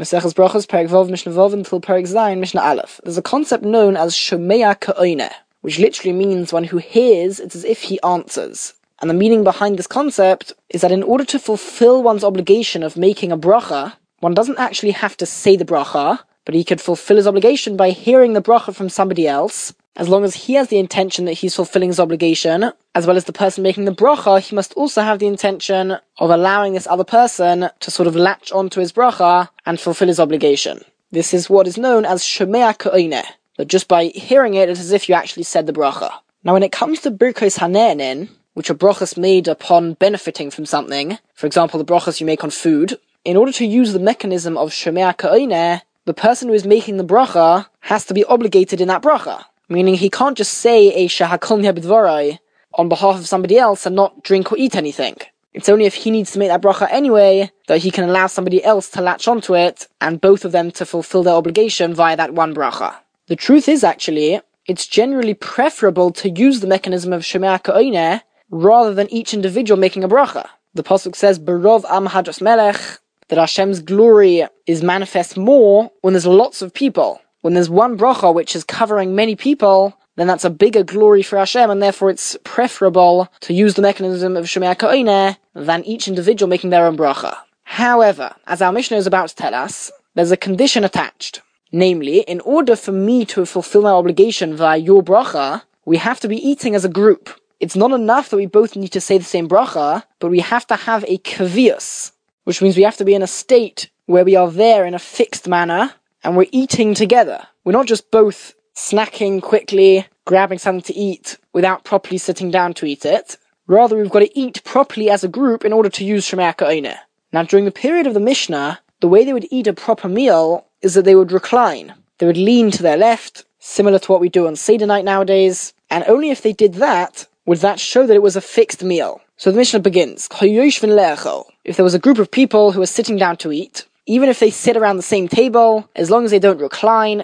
Brachos, Perek Vov, Mishnah Vov, until Perek Mishnah Aleph. There's a concept known as Shomea Ka'oine, which literally means one who hears, it's as if he answers. And the meaning behind this concept is that in order to fulfill one's obligation of making a bracha, one doesn't actually have to say the bracha, but he could fulfill his obligation by hearing the bracha from somebody else. As long as he has the intention that he's fulfilling his obligation, as well as the person making the bracha, he must also have the intention of allowing this other person to sort of latch onto his bracha and fulfill his obligation. This is what is known as shomea ka'oine, that just by hearing it, it's as if you actually said the bracha. Now when it comes to birkos hane'enin, which are brachas made upon benefiting from something, for example the brachas you make on food, in order to use the mechanism of shomea ka'oine, the person who is making the bracha has to be obligated in that bracha. Meaning he can't just say a shahakol b'dvarai on behalf of somebody else and not drink or eat anything. It's only if he needs to make that bracha anyway that he can allow somebody else to latch onto it and both of them to fulfill their obligation via that one bracha. The truth is actually, it's generally preferable to use the mechanism of Shemea Ka'oine rather than each individual making a bracha. The Pasuk says, Barov Am Hadras Melech, that Hashem's glory is manifest more when there's lots of people. When there's one bracha which is covering many people, then that's a bigger glory for Hashem, and therefore it's preferable to use the mechanism of Shemea Ka'oine than each individual making their own bracha. However, as our Mishnah is about to tell us, there's a condition attached. Namely, in order for me to fulfill my obligation via your bracha, we have to be eating as a group. It's not enough that we both need to say the same bracha, but we have to have a kavius, which means we have to be in a state where we are there in a fixed manner, and we're eating together. We're not just both snacking quickly, grabbing something to eat without properly sitting down to eat it. Rather, we've got to eat properly as a group in order to use Shemaya Ka'oine. Now, during the period of the Mishnah, the way they would eat a proper meal is that they would recline. They would lean to their left, similar to what we do on Seder night nowadays, and only if they did that would that show that it was a fixed meal. So the Mishnah begins, If there was a group of people who were sitting down to eat, even if they sit around the same table, as long as they don't recline,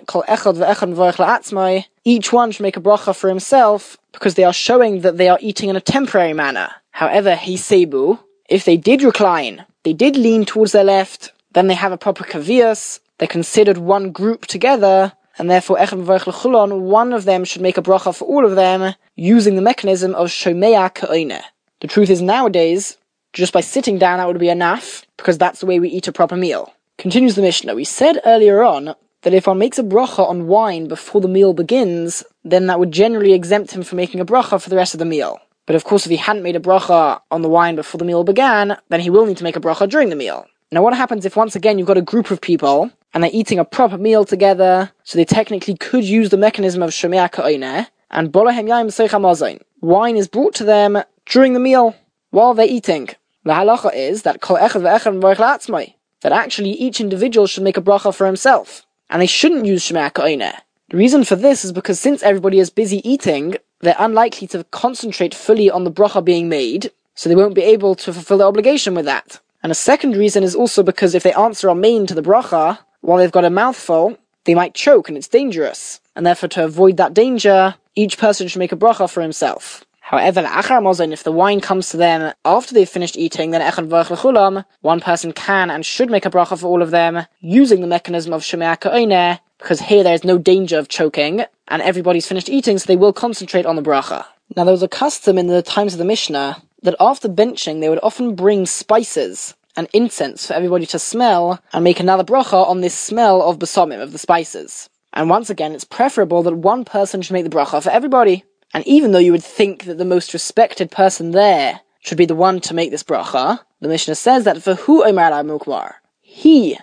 each one should make a bracha for himself, because they are showing that they are eating in a temporary manner. However, Hisebu, if they did recline, they did lean towards their left, then they have a proper kavias, they're considered one group together, and therefore one of them should make a bracha for all of them, using the mechanism of shomea ka'oine. The truth is nowadays, just by sitting down that would be enough, because that's the way we eat a proper meal. Continues the Mishnah, we said earlier on that if one makes a bracha on wine before the meal begins, then that would generally exempt him from making a bracha for the rest of the meal. But of course, if he hadn't made a bracha on the wine before the meal began, then he will need to make a bracha during the meal. Now, what happens if once again you've got a group of people and they're eating a proper meal together, so they technically could use the mechanism of Shemea Ka'oineh, and Bolahem Yaim Seicha Wine is brought to them during the meal, while they're eating. The halacha is that Kol Echad Ve'echad that actually each individual should make a bracha for himself, and they shouldn't use Shemea Ka'oineh. The reason for this is because since everybody is busy eating, they're unlikely to concentrate fully on the bracha being made, so they won't be able to fulfill their obligation with that. And a second reason is also because if they answer Amen to the bracha, while they've got a mouthful, they might choke and it's dangerous. And therefore to avoid that danger, each person should make a bracha for himself. However, in Akramazan, if the wine comes to them after they've finished eating, then echad ve'golam, one person can and should make a bracha for all of them, using the mechanism of Shemea Ka'oineh, because here there is no danger of choking, and everybody's finished eating, so they will concentrate on the bracha. Now there was a custom in the times of the Mishnah that after benching they would often bring spices and incense for everybody to smell and make another bracha on this smell of basomim, of the spices. And once again, it's preferable that one person should make the bracha for everybody. And even though you would think that the most respected person there should be the one to make this bracha, the Mishnah says that for who Omar al Mukmar, he,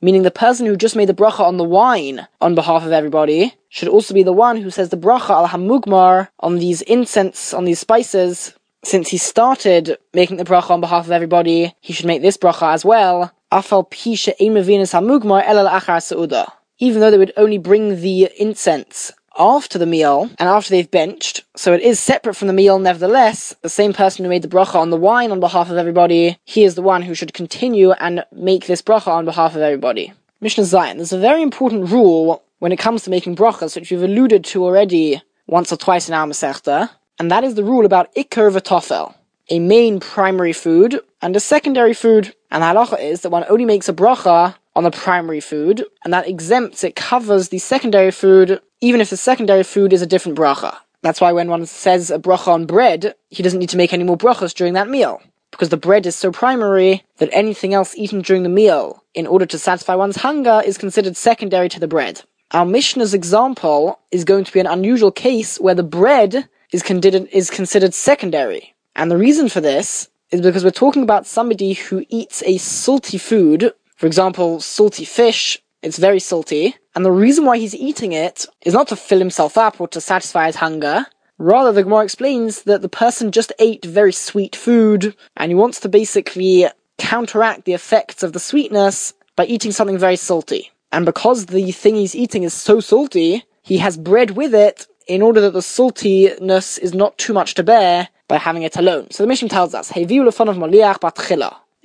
meaning the person who just made the bracha on the wine on behalf of everybody, should also be the one who says the bracha al hamugmar on these incense, on these spices, since he started making the bracha on behalf of everybody, he should make this bracha as well. Afal pisha hamugmar achar. Even though they would only bring the incense after the meal and after they've benched, so it is separate from the meal nevertheless, the same person who made the bracha on the wine on behalf of everybody, he is the one who should continue and make this bracha on behalf of everybody. Mishnah Zayin, there's a very important rule when it comes to making brachas, which we've alluded to already once or twice in our Masechta, and that is the rule about ikar v'tofel, a main primary food and a secondary food. And the halacha is that one only makes a bracha on the primary food, and that exempts, it covers the secondary food, even if the secondary food is a different bracha. That's why when one says a bracha on bread, he doesn't need to make any more brachas during that meal. Because the bread is so primary that anything else eaten during the meal, in order to satisfy one's hunger, is considered secondary to the bread. Our Mishnah's example is going to be an unusual case where the bread is considered, is considered secondary. And the reason for this is because we're talking about somebody who eats a salty food, for example, salty fish, it's very salty, and the reason why he's eating it is not to fill himself up or to satisfy his hunger. Rather, the Gemara explains that the person just ate very sweet food, and he wants to basically counteract the effects of the sweetness by eating something very salty. And because the thing he's eating is so salty, he has bread with it in order that the saltiness is not too much to bear by having it alone. So the Mishnah tells us, If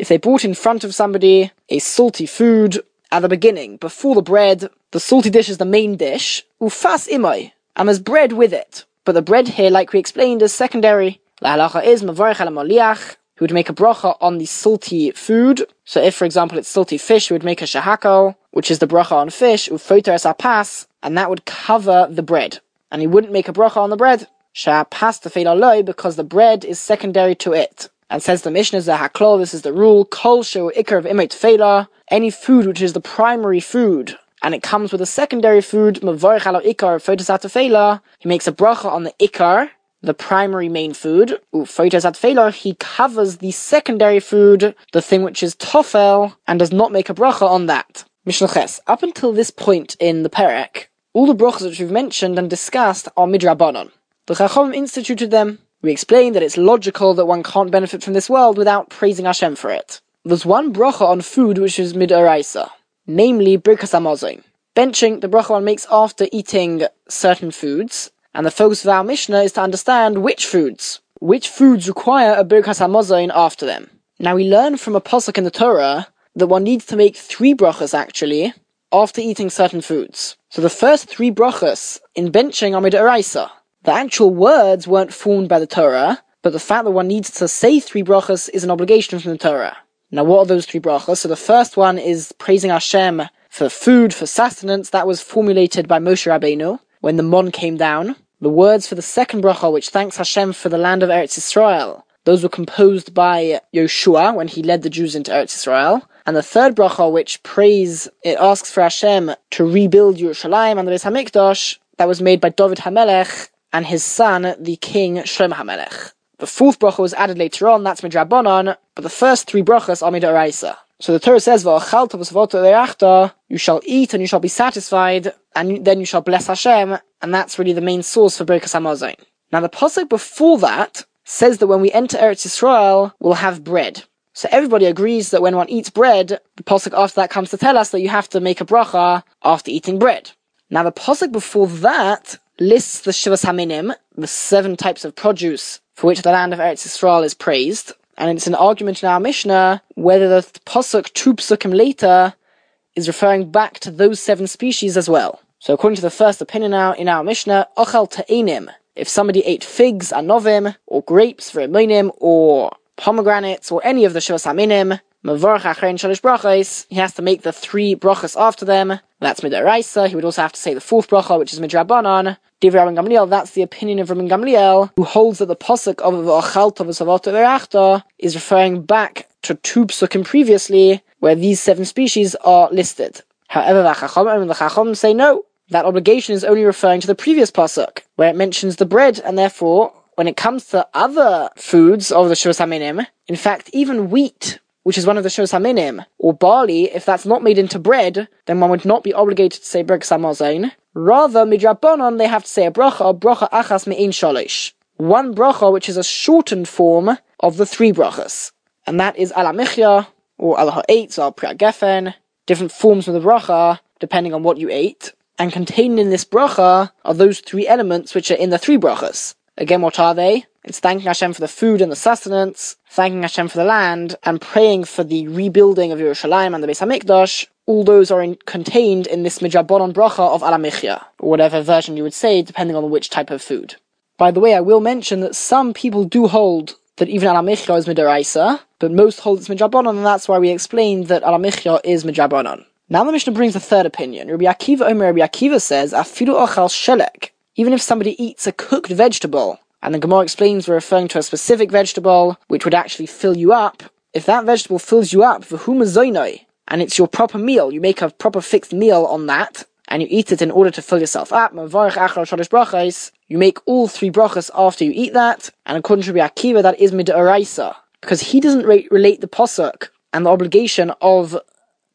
they brought in front of somebody a salty food at the beginning, before the bread, the salty dish is the main dish, ufas imai, and there's bread with it. But the bread here, like we explained, is secondary. La halacha is mavarich who would make a bracha on the salty food. So if, for example, it's salty fish, he would make a shahako, which is the bracha on fish, ufoter apas, and that would cover the bread. And he wouldn't make a bracha on the bread. Tefela loy, because the bread is secondary to it. And says the Mishnah Zahaklol, this is the rule, kol shu ikar of imay tefela, any food which is the primary food, and it comes with a secondary food, mavarich alo ikar, tefela, he makes a bracha on the ikar, the primary main food, at he covers the secondary food, the thing which is tofel, and does not make a bracha on that. Mishnah Ches. Up until this point in the Perek, all the brachas which we've mentioned and discussed are midrabanon. The Chacham instituted them. We explain that it's logical that one can't benefit from this world without praising Hashem for it. There's one bracha on food which is midaraisa, namely birkas hamazon. Benching the bracha one makes after eating certain foods, and the focus of our Mishnah is to understand which foods, which foods require a Birkas Hamazon after them. Now we learn from a pasuk in the Torah that one needs to make three brachas actually after eating certain foods. So the first three brachas in benching are midaraisa. The actual words weren't formed by the Torah, but the fact that one needs to say three brachas is an obligation from the Torah. Now what are those three brachas? So the first one is praising Hashem for food, for sustenance. That was formulated by Moshe Rabbeinu when the Mon came down. The words for the second bracha, which thanks Hashem for the land of Eretz Israel, those were composed by Yoshua when he led the Jews into Eretz Israel. And the third bracha, which prays, it asks for Hashem to rebuild Yerushalayim and the Beis Hamikdash, that was made by David Hamelech and his son, the king Shlomo Hamelech. The fourth bracha was added later on, that's Midrabanon, but the first three brachas are Midoraisa. So the Torah says, You shall eat and you shall be satisfied, and then you shall bless Hashem, and that's really the main source for Birkas Hamazon. Now the pasuk before that says that when we enter Eretz Yisrael, we'll have bread. So everybody agrees that when one eats bread, the pasuk after that comes to tell us that you have to make a bracha after eating bread. Now the pasuk before that lists the Shivas Haminim, the seven types of produce for which the land of Eretz Yisrael is praised, and it's an argument in our Mishnah whether the pasuk two psukim later is referring back to those seven species as well. So according to the first opinion now in our Mishnah, ochal ta'enim, if somebody ate figs, anovim, or grapes, veriminim, or pomegranates, or any of the shivas aminim, he has to make the three brachas after them. That's midaraisa. He would also have to say the fourth bracha, which is midrabanan. Divrei Gamliel. That's the opinion of Rabban Gamliel, who holds that the pasuk of v'achalta v'savata v'rachta is referring back to two psukim previously, where these seven species are listed. However, the Chacham and the Chacham say no. That obligation is only referring to the previous pasuk, where it mentions the bread, and therefore, when it comes to other foods of the Shos Haminim, in fact, even wheat which is one of the Shos Haminim, or barley, if that's not made into bread, then one would not be obligated to say Birkas Hamazon. Rather, midrabanon, they have to say a bracha, bracha achas me'in shalish. One bracha, which is a shortened form of the three brachas. And that is alamichya, or al ha'etz, or priagefen, different forms of the bracha, depending on what you ate. And contained in this bracha are those three elements which are in the three brachas. Again, what are they? It's thanking Hashem for the food and the sustenance, thanking Hashem for the land, and praying for the rebuilding of Yerushalayim and the Beis Hamikdash. All those are in, contained in this Midrabanon bracha of Alamichya, or whatever version you would say, depending on which type of food. By the way, I will mention that some people do hold that even Alamichya is Midaraisa, but most hold it's Midrabanon, and that's why we explained that Alamichya is Midrabanon. Now the Mishnah brings a third opinion. Rabbi Akiva Omer Rabbi Akiva says, Afidu ochal shelek. Even if somebody eats a cooked vegetable, and the Gemara explains we're referring to a specific vegetable which would actually fill you up, if that vegetable fills you up, and it's your proper meal, you make a proper fixed meal on that, and you eat it in order to fill yourself up, you make all three brachas after you eat that, and according to Akiva, that is mid'araisa, because he doesn't re- relate the posuk and the obligation of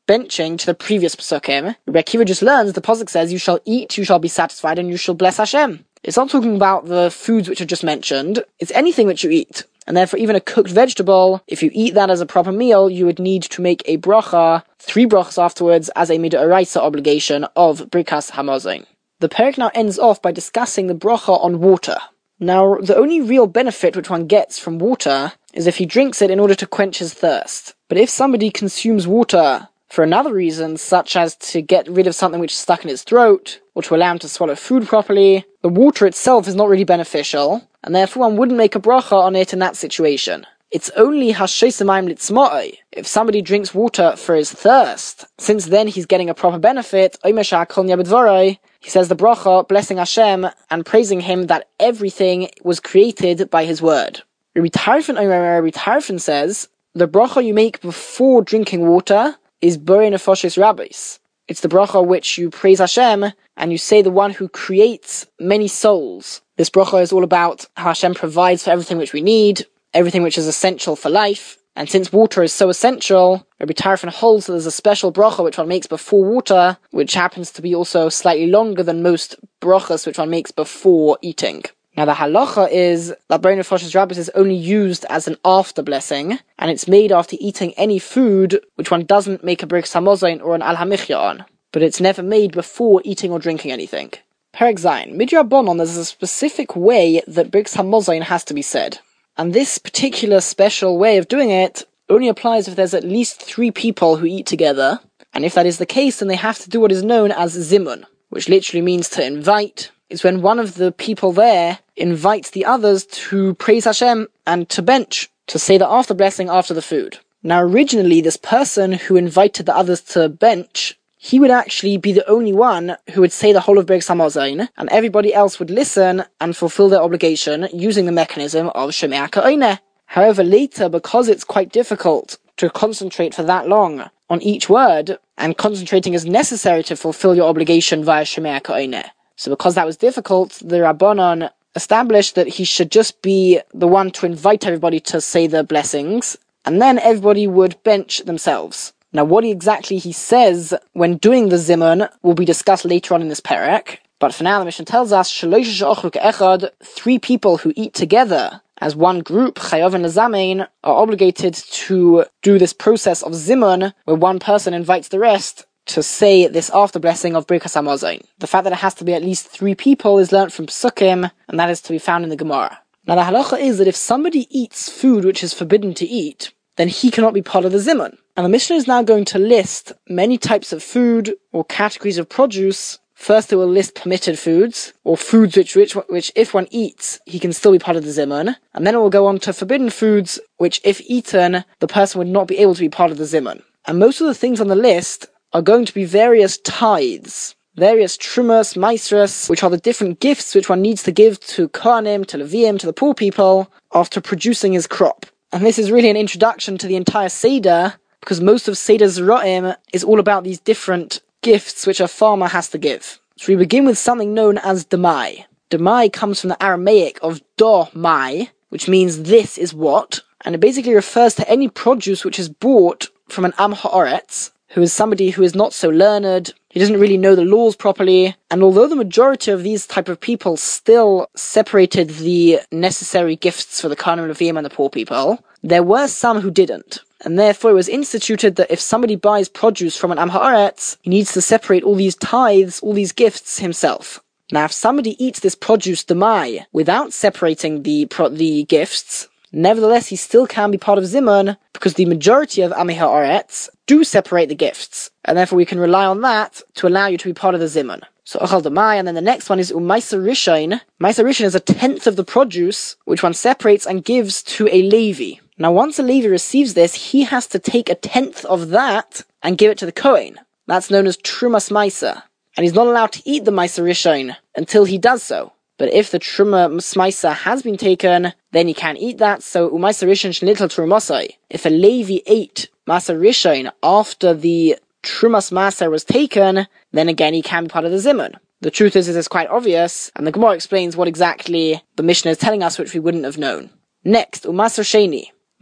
benching to the previous psukim, Rebbe Akiva just learns the pasuk says, "You shall eat, you shall be satisfied, and you shall bless Hashem." It's not talking about the foods which are just mentioned. It's anything which you eat. And therefore, even a cooked vegetable, if you eat that as a proper meal, you would need to make a bracha, three brachas afterwards, as a midah obligation of birkas hamazon. The parak now ends off by discussing the bracha on water. Now, the only real benefit which one gets from water is if he drinks it in order to quench his thirst. But if somebody consumes water for another reason, such as to get rid of something which is stuck in his throat, or to allow him to swallow food properly, the water itself is not really beneficial, and therefore one wouldn't make a bracha on it in that situation. It's only hashesamayim litzma'i. If somebody drinks water for his thirst, since then he's getting a proper benefit, he says the bracha, blessing Hashem and praising him that everything was created by his word. Rabbi Tarfon says, the bracha you make before drinking water is Borei Nefashos Rabbos. It's the bracha which you praise Hashem and you say the one who creates many souls. This bracha is all about how Hashem provides for everything which we need, everything which is essential for life. And since water is so essential, Rabbi Tarfon holds that there's a special bracha which one makes before water, which happens to be also slightly longer than most brachas which one makes before eating. Now the halacha is that Borei Nefashos Rabbos is only used as an after blessing, and it's made after eating any food which one doesn't make a birkas hamazon or an al on, but it's never made before eating or drinking anything. Per Zayin, Midrabanon, there's a specific way that birkas hamazon has to be said, and this particular special way of doing it only applies if there's at least three people who eat together, and if that is the case, then they have to do what is known as zimun, which literally means to invite, is when one of the people there invites the others to praise Hashem and to bench, to say the after blessing after the food. Now, originally, this person who invited the others to bench, he would actually be the only one who would say the whole of Birkas Hamazon, and everybody else would listen and fulfill their obligation using the mechanism of Shemea Ka'oineh. However, later, because it's quite difficult to concentrate for that long on each word, and concentrating is necessary to fulfill your obligation via Shemea Ka'oineh, so because that was difficult, the Rabbanon established that he should just be the one to invite everybody to say their blessings, and then everybody would bench themselves. Now, what exactly he says when doing the zimun will be discussed later on in this parak. But for now, the Mishnah tells us three people who eat together as one group, Chayav and Lazamein, are obligated to do this process of zimun, where one person invites the rest to say this after blessing of Birkas Hamazon. The fact that it has to be at least three people is learnt from Psukim, and that is to be found in the Gemara. Now the halacha is that if somebody eats food which is forbidden to eat, then he cannot be part of the zimun. And the Mishnah is now going to list many types of food or categories of produce. First, it will list permitted foods, or foods which, which, which if one eats, he can still be part of the zimun. And then it will go on to forbidden foods, which if eaten, the person would not be able to be part of the zimun. And most of the things on the list are going to be various tithes, various trumas, maestras, which are the different gifts which one needs to give to Kohanim, to Levim, to the poor people after producing his crop. And this is really an introduction to the entire Seder, because most of Seder Zeraim is all about these different gifts which a farmer has to give. So we begin with something known as Demai. Demai comes from the Aramaic of Do Mai, which means this is what, and it basically refers to any produce which is bought from an Am Ha'aretz, who is somebody who is not so learned, he doesn't really know the laws properly, and although the majority of these type of people still separated the necessary gifts for the Karnim Levim and the poor people, there were some who didn't. And therefore it was instituted that if somebody buys produce from an Amhaaretz, he needs to separate all these tithes, all these gifts himself. Now if somebody eats this produce demai without separating the, pro- the gifts, Nevertheless, he still can be part of Zimun because the majority of Ami Haaretz do separate the gifts, and therefore we can rely on that to allow you to be part of the Zimun. So Ochal Demai, and then the next one is Umaisa Rishain. Maisa Rishain is a tenth of the produce, which one separates and gives to a Levi. Now once a Levi receives this, he has to take a tenth of that and give it to the Kohen. That's known as Trumas Maisa. And he's not allowed to eat the Maisa Rishon until he does so. But if the Truma Smaisa has been taken, then he can't eat that. So Umaisa Rishon Shnitl Trumasai. If a Levi ate Masa Rishon after the Trumas Maser was taken, then again he can be part of the Zimun. The truth is, it is quite obvious, and the Gemara explains what exactly the Mishnah is telling us, which we wouldn't have known. Next. Masr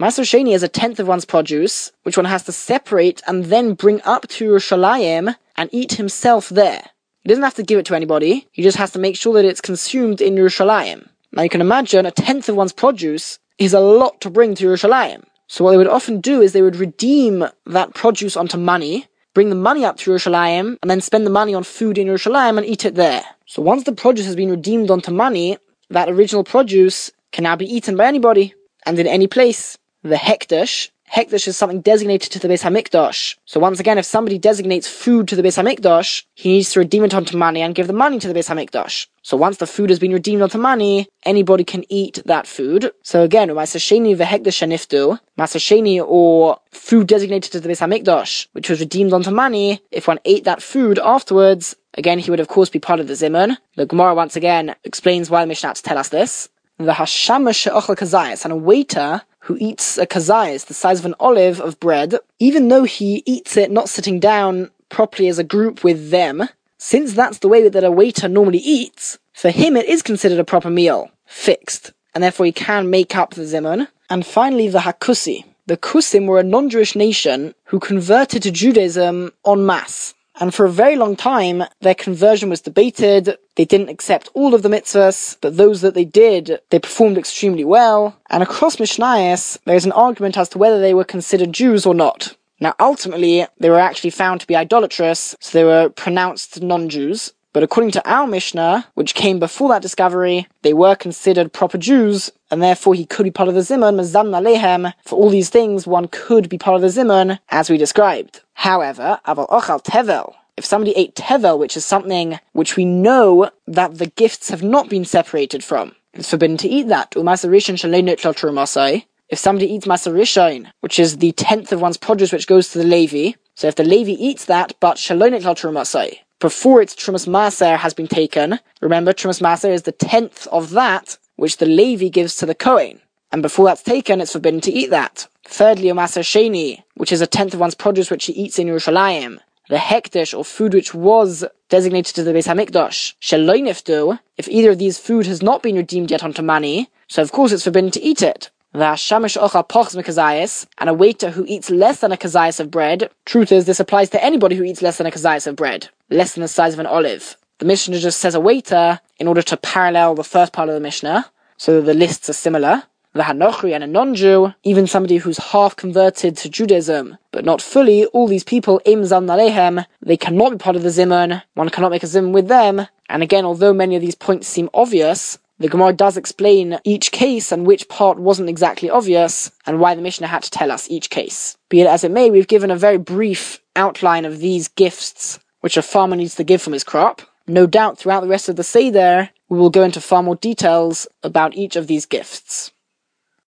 Sheni is a tenth of one's produce, which one has to separate and then bring up to Yerushalayim and eat himself there. He doesn't have to give it to anybody, he just has to make sure that it's consumed in Yerushalayim. Now you can imagine a tenth of one's produce is a lot to bring to Yerushalayim. So what they would often do is they would redeem that produce onto money, bring the money up to Yerushalayim, and then spend the money on food in Yerushalayim and eat it there. So once the produce has been redeemed onto money, that original produce can now be eaten by anybody and in any place. The hekdesh Hekdesh is something designated to the Beis Hamikdash. So once again, if somebody designates food to the Beis Hamikdash, he needs to redeem it onto money and give the money to the Beis Hamikdash. So once the food has been redeemed onto money, anybody can eat that food. So again, Masasheni v'hekdesh shaniftu, Masasheni or food designated to the Beis Hamikdash, which was redeemed onto money, if one ate that food afterwards, again, he would of course be part of the Zimun. The Gemara once again explains why the Mishnah tell us this. The Hashamash Kazayas, and a waiter who eats a kazayas, the size of an olive of bread, even though he eats it not sitting down properly as a group with them, since that's the way that a waiter normally eats, for him it is considered a proper meal, fixed, and therefore he can make up the zimun. And finally, the Hakusi. The Kusim were a non-Jewish nation who converted to Judaism en masse. And for a very long time, their conversion was debated. They didn't accept all of the mitzvahs, but those that they did, they performed extremely well. And across Mishnayos, there's an argument as to whether they were considered Jews or not. Now, ultimately, they were actually found to be idolatrous, so they were pronounced non-Jews. But according to our Mishnah, which came before that discovery, they were considered proper Jews, and therefore he could be part of the Zimun, Mazam Nalehem. For all these things, one could be part of the Zimun, as we described. However, Aval Ochal Tevel, if somebody ate tevel, which is something which we know that the gifts have not been separated from, it's forbidden to eat that. If somebody eats masarishain, which is the tenth of one's produce which goes to the Levi, so if the Levi eats that, but shalonit before its Trumas Maser has been taken. Remember, Trumas Maser is the tenth of that which the Levi gives to the Kohen. And before that's taken, it's forbidden to eat that. Thirdly, a Maser Sheni, which is a tenth of one's produce which he eats in Yerushalayim. The hekdesh, or food which was designated to the Beis Hamikdash. Sheloiniftu, if either of these food has not been redeemed yet onto money, so of course it's forbidden to eat it. The shamish ocha pochs mekazayis, and a waiter who eats less than a kazayis of bread. Truth is, this applies to anybody who eats less than a kazayis of bread, less than the size of an olive. The Mishnah just says a waiter in order to parallel the first part of the Mishnah, so that the lists are similar. The Hanochri and a non-Jew, even somebody who's half converted to Judaism, but not fully, all these people, im zan they cannot be part of the Zimun, one cannot make a Zimun with them, and again, although many of these points seem obvious, the Gemara does explain each case and which part wasn't exactly obvious, and why the Mishnah had to tell us each case. Be it as it may, we've given a very brief outline of these gifts which a farmer needs to give from his crop. No doubt throughout the rest of the Seder, we will go into far more details about each of these gifts.